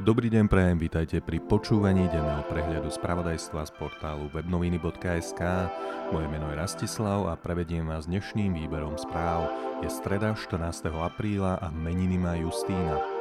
Dobrý deň prajem, vítajte pri počúvaní denného prehľadu spravodajstva z portálu webnoviny.sk. Moje meno je Rastislav a prevediem vás dnešným výberom správ. Je streda 14. apríla a meniny má Justína.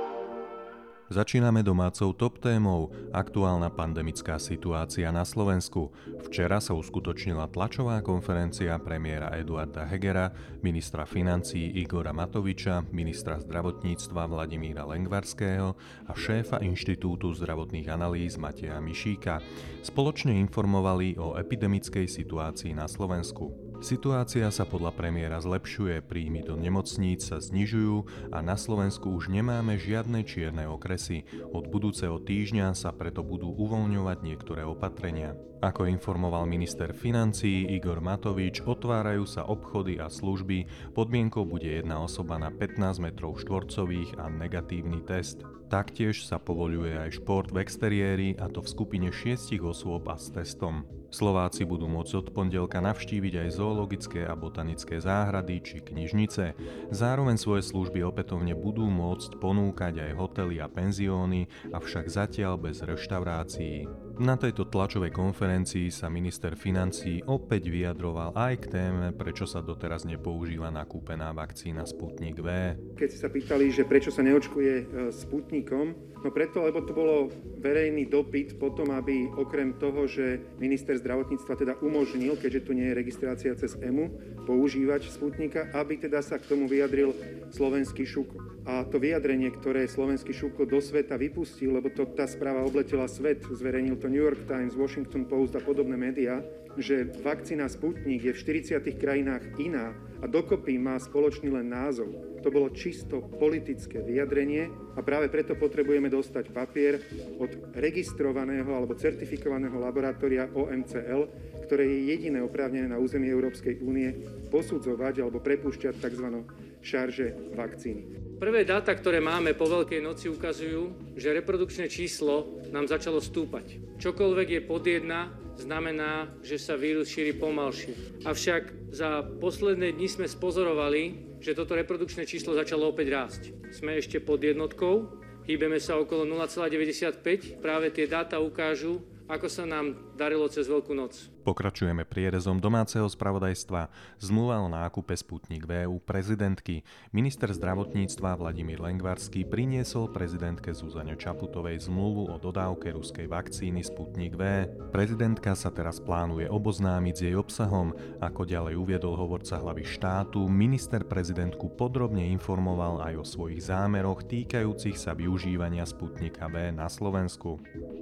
Začíname domácou top témou, aktuálna pandemická situácia na Slovensku. Včera sa uskutočnila tlačová konferencia premiéra Eduarda Hegera, ministra financí Igora Matoviča, ministra zdravotníctva Vladimíra Lengvarského a šéfa Inštitútu zdravotných analýz Mateja Mišíka. Spoločne informovali o epidemickej situácii na Slovensku. Situácia sa podľa premiéra zlepšuje, príjmy do nemocníc sa znižujú a na Slovensku už nemáme žiadne čierne okresy. Od budúceho týždňa sa preto budú uvoľňovať niektoré opatrenia. Ako informoval minister financií Igor Matovič, otvárajú sa obchody a služby, podmienkou bude jedna osoba na 15 metrov štvorcových a negatívny test. Taktiež sa povoluje aj šport v exteriéri a to v skupine 6 osôb a s testom. Slováci budú môcť od pondelka navštíviť aj zoologické a botanické záhrady či knižnice. Zároveň svoje služby opätovne budú môcť ponúkať aj hotely a penzióny, avšak zatiaľ bez reštaurácií. Na tejto tlačovej konferencii sa minister financí opäť vyjadroval aj k téme, prečo sa doteraz nepoužíva nakúpená vakcína Sputnik V. Keď sa pýtali, že prečo sa neočkuje e, Sputnikom, no preto, lebo to bolo verejný dopyt potom, aby okrem toho, že minister zdravotníctva teda umožnil, keďže tu nie je registrácia cez EMU, používať Sputnika, aby teda sa k tomu vyjadril slovenský šuk. A to vyjadrenie, ktoré slovenský šuko do sveta vypustil, lebo to, tá správa obletela svet, zverejnil to New York Times, Washington Post a podobné médiá, že vakcína Sputnik je v 40 krajinách iná a dokopy má spoločný len názov. To bolo čisto politické vyjadrenie a práve preto potrebujeme dostať papier od registrovaného alebo certifikovaného laboratória OMCL, ktoré je jediné oprávnené na území Európskej únie posudzovať alebo prepúšťať tzv. šarže vakcíny. Prvé dáta, ktoré máme po Veľkej noci, ukazujú, že reprodukčné číslo nám začalo stúpať. Čokoľvek je pod jedna, znamená, že sa vírus šíri pomalšie. Avšak za posledné dni sme spozorovali, že toto reprodukčné číslo začalo opäť rásť. Sme ešte pod jednotkou, hýbeme sa okolo 0,95. Práve tie dáta ukážu, ako sa nám darilo cez Veľkú noc. Pokračujeme prierezom domáceho spravodajstva. Zmluva o nákupe Sputnik V u prezidentky. Minister zdravotníctva Vladimír Lengvarský priniesol prezidentke Zuzane Čaputovej zmluvu o dodávke ruskej vakcíny Sputnik V. Prezidentka sa teraz plánuje oboznámiť s jej obsahom. Ako ďalej uviedol hovorca hlavy štátu, minister prezidentku podrobne informoval aj o svojich zámeroch týkajúcich sa využívania Sputnika V na Slovensku.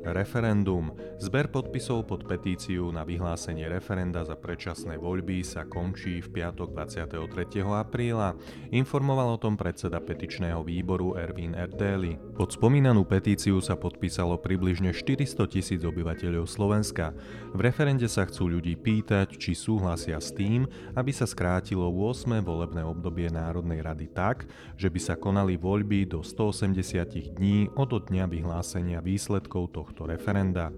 Referendum. Zber podpisov pod petíciu na vyhlásenie referenda za predčasné voľby sa končí v piatok 23. apríla. Informoval o tom predseda petičného výboru Erwin Erdeli. Pod spomínanú petíciu sa podpísalo približne 400 tisíc obyvateľov Slovenska. V referende sa chcú ľudí pýtať, či súhlasia s tým, aby sa skrátilo 8. volebné obdobie Národnej rady tak, že by sa konali voľby do 180 dní od dňa vyhlásenia výsledkov tohto referenda.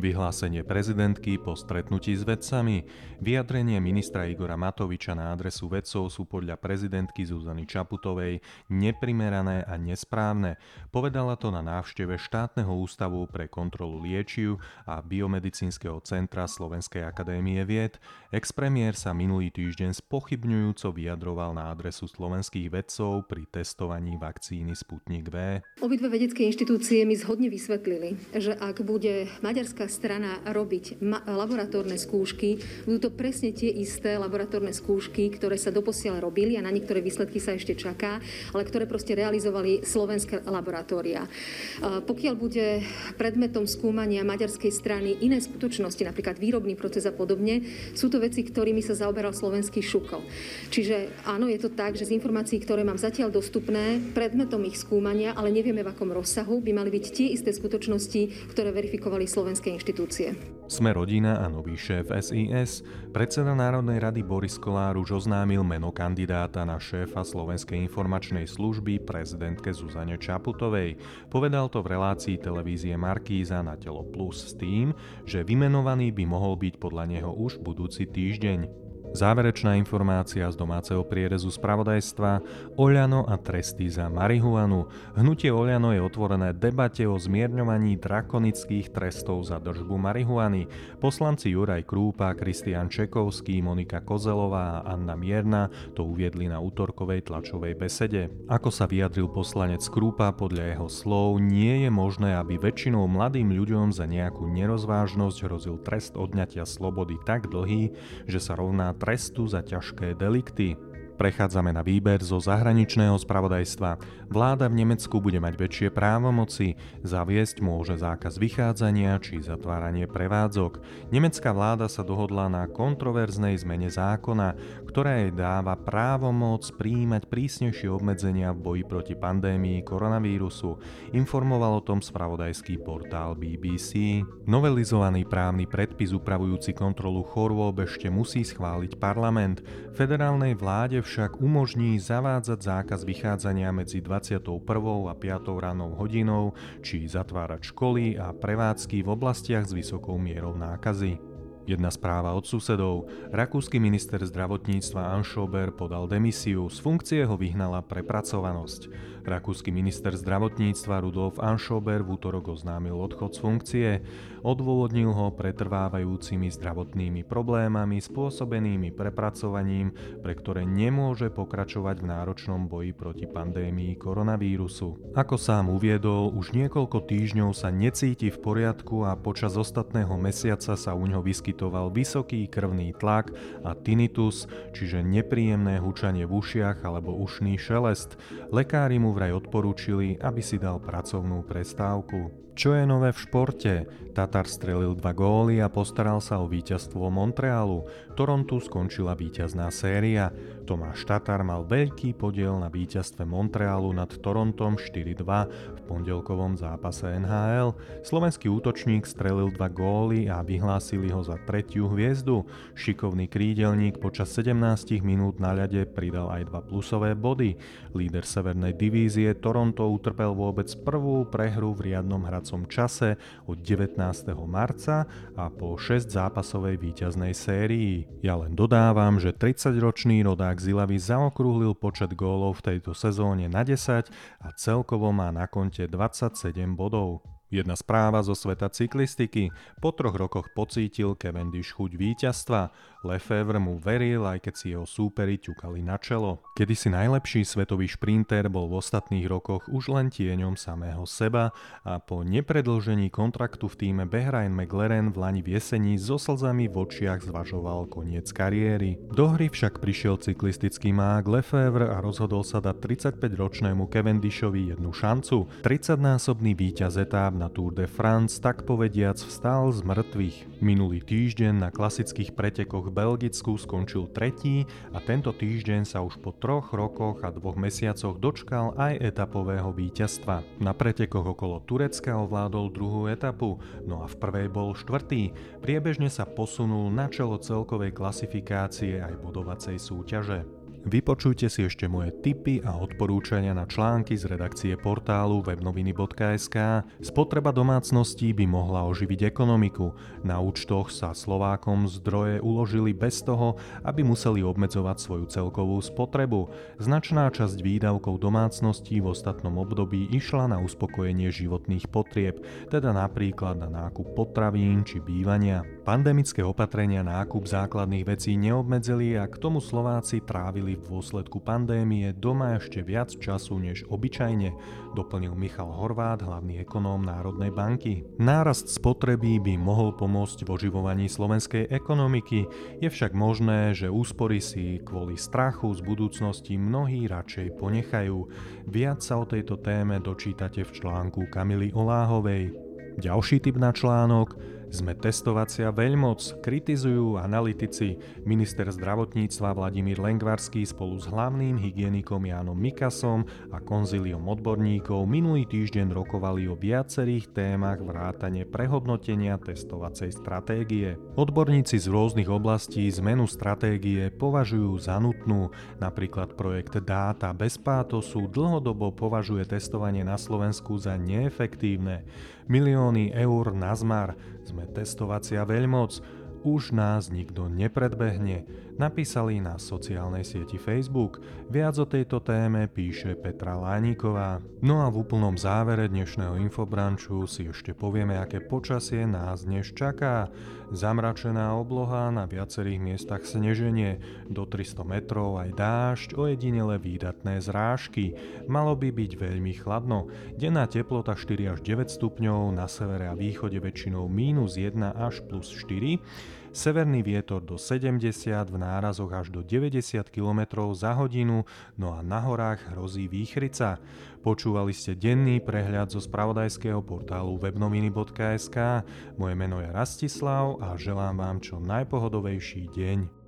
Vyhlásenie prezidentky po stretnutí s vedcami, vyjadrenie ministra Igora Matoviča na adresu vedcov sú podľa prezidentky Zuzany Čaputovej neprimerané a nesprávne. Povedala to na návšteve štátneho ústavu pre kontrolu liečiv a biomedicínskeho centra Slovenskej akadémie vied. Expremiér sa minulý týždeň spochybňujúco vyjadroval na adresu slovenských vedcov pri testovaní vakcíny Sputnik V. Obidve vedecké inštitúcie mi zhodne vysvetlili, že ak bude maďarská strana robiť laboratórne skúšky, budú to presne tie isté laboratórne skúšky, ktoré sa doposiaľ robili a na niektoré výsledky sa ešte čaká, ale ktoré proste realizovali slovenské laboratória. Pokiaľ bude predmetom skúmania maďarskej strany iné skutočnosti, napríklad výrobný proces a podobne, sú to veci, ktorými sa zaoberal slovenský šukol. Čiže áno, je to tak, že z informácií, ktoré mám zatiaľ dostupné, predmetom ich skúmania, ale nevieme v akom rozsahu, by mali byť tie isté skutočnosti, ktoré verifikovali slovenské inštitúcie. Sme rodina a nový šéf SIS. Predseda Národnej rady Boris Kolár už oznámil meno kandidáta na šéfa Slovenskej informačnej služby prezidentke Zuzane Čaputovej. Povedal to v relácii televízie Markíza na Telo Plus s tým, že vymenovaný by mohol byť podľa neho už budúci týždeň. Záverečná informácia z domáceho prierezu spravodajstva Oľano a tresty za marihuanu. Hnutie Oľano je otvorené debate o zmierňovaní drakonických trestov za držbu marihuany. Poslanci Juraj Krúpa, Kristian Čekovský, Monika Kozelová a Anna Mierna to uviedli na útorkovej tlačovej besede. Ako sa vyjadril poslanec Krúpa, podľa jeho slov nie je možné, aby väčšinou mladým ľuďom za nejakú nerozvážnosť hrozil trest odňatia slobody tak dlhý, že sa rovná trestu za ťažké delikty. Prechádzame na výber zo zahraničného spravodajstva. Vláda v Nemecku bude mať väčšie právomoci, zaviesť môže zákaz vychádzania či zatváranie prevádzok. Nemecká vláda sa dohodla na kontroverznej zmene zákona, ktorá jej dáva právomoc príjmať prísnejšie obmedzenia v boji proti pandémii koronavírusu. Informoval o tom spravodajský portál BBC. Novelizovaný právny predpis upravujúci kontrolu chorôb ešte musí schváliť parlament. Federálnej vláde však umožní zavádzať zákaz vychádzania medzi 21. a 5. ranou hodinou či zatvárať školy a prevádzky v oblastiach s vysokou mierou nákazy. Jedna správa od susedov. Rakúsky minister zdravotníctva Anschober podal demisiu, z funkcie ho vyhnala prepracovanosť. Rakúsky minister zdravotníctva Rudolf Anschober v útorok oznámil odchod z funkcie. Odôvodnil ho pretrvávajúcimi zdravotnými problémami spôsobenými prepracovaním, pre ktoré nemôže pokračovať v náročnom boji proti pandémii koronavírusu. Ako sám uviedol, už niekoľko týždňov sa necíti v poriadku a počas ostatného mesiaca sa u ňoho vyskytoval vysoký krvný tlak a tinnitus, čiže nepríjemné hučanie v ušiach alebo ušný šelest. Lekári mu vraj odporúčili, aby si dal pracovnú prestávku. Čo je nové v športe? Tatar strelil dva góly a postaral sa o víťazstvo Montrealu. Torontu skončila víťazná séria. Tomáš Tatar mal veľký podiel na víťazstve Montrealu nad Torontom 4-2 v pondelkovom zápase NHL. Slovenský útočník strelil dva góly a vyhlásili ho za tretiu hviezdu. Šikovný krídelník počas 17 minút na ľade pridal aj dva plusové body. Líder severnej divízie Toronto utrpel vôbec prvú prehru v riadnom hradcom domácom čase od 19. marca a po 6 zápasovej víťaznej sérii. Ja len dodávam, že 30-ročný rodák Zilavy zaokrúhlil počet gólov v tejto sezóne na 10 a celkovo má na konte 27 bodov. Jedna správa zo sveta cyklistiky. Po troch rokoch pocítil Cavendish chuť víťazstva. Lefevre mu veril, aj keď si jeho súperi ťukali na čelo. Kedy si najlepší svetový šprinter bol v ostatných rokoch už len tieňom samého seba a po nepredlžení kontraktu v týme Behrain McLaren v Lani v jeseni so slzami v očiach zvažoval koniec kariéry. Do hry však prišiel cyklistický mák Lefevre a rozhodol sa dať 35-ročnému Cavendishovi jednu šancu. 30-násobný víťaz etáp na Tour de France tak povediac vstal z mŕtvych. Minulý týždeň na klasických pretekoch v Belgicku skončil tretí a tento týždeň sa už po troch rokoch a dvoch mesiacoch dočkal aj etapového víťazstva. Na pretekoch okolo Turecka ovládol druhú etapu, no a v prvej bol štvrtý. Priebežne sa posunul na čelo celkovej klasifikácie aj bodovacej súťaže. Vypočujte si ešte moje tipy a odporúčania na články z redakcie portálu webnoviny.sk. Spotreba domácností by mohla oživiť ekonomiku. Na účtoch sa Slovákom zdroje uložili bez toho, aby museli obmedzovať svoju celkovú spotrebu. Značná časť výdavkov domácností v ostatnom období išla na uspokojenie životných potrieb, teda napríklad na nákup potravín či bývania. Pandemické opatrenia nákup základných vecí neobmedzili a k tomu Slováci trávili strávili v dôsledku pandémie doma ešte viac času než obyčajne, doplnil Michal Horvát, hlavný ekonóm Národnej banky. Nárast spotreby by mohol pomôcť v oživovaní slovenskej ekonomiky, je však možné, že úspory si kvôli strachu z budúcnosti mnohí radšej ponechajú. Viac sa o tejto téme dočítate v článku Kamily Oláhovej. Ďalší typ na článok sme testovacia veľmoc, kritizujú analytici. Minister zdravotníctva Vladimír Lengvarský spolu s hlavným hygienikom Jánom Mikasom a konzíliom odborníkov minulý týždeň rokovali o viacerých témach vrátane prehodnotenia testovacej stratégie. Odborníci z rôznych oblastí zmenu stratégie považujú za nutnú, napríklad projekt Dáta bez pátosu dlhodobo považuje testovanie na Slovensku za neefektívne. Milióny eur na zmar, sme testovacia veľmoc, už nás nikto nepredbehne. Napísali na sociálnej sieti Facebook. Viac o tejto téme píše Petra Lániková. No a v úplnom závere dnešného infobranču si ešte povieme, aké počasie nás dnes čaká. Zamračená obloha, na viacerých miestach sneženie, do 300 metrov aj dážď, ojedinele výdatné zrážky. Malo by byť veľmi chladno. Denná teplota 4 až 9 stupňov, na severe a východe väčšinou mínus 1 až plus 4 severný vietor do 70, v nárazoch až do 90 km za hodinu, no a na horách hrozí výchrica. Počúvali ste denný prehľad zo spravodajského portálu webnoviny.sk. Moje meno je Rastislav a želám vám čo najpohodovejší deň.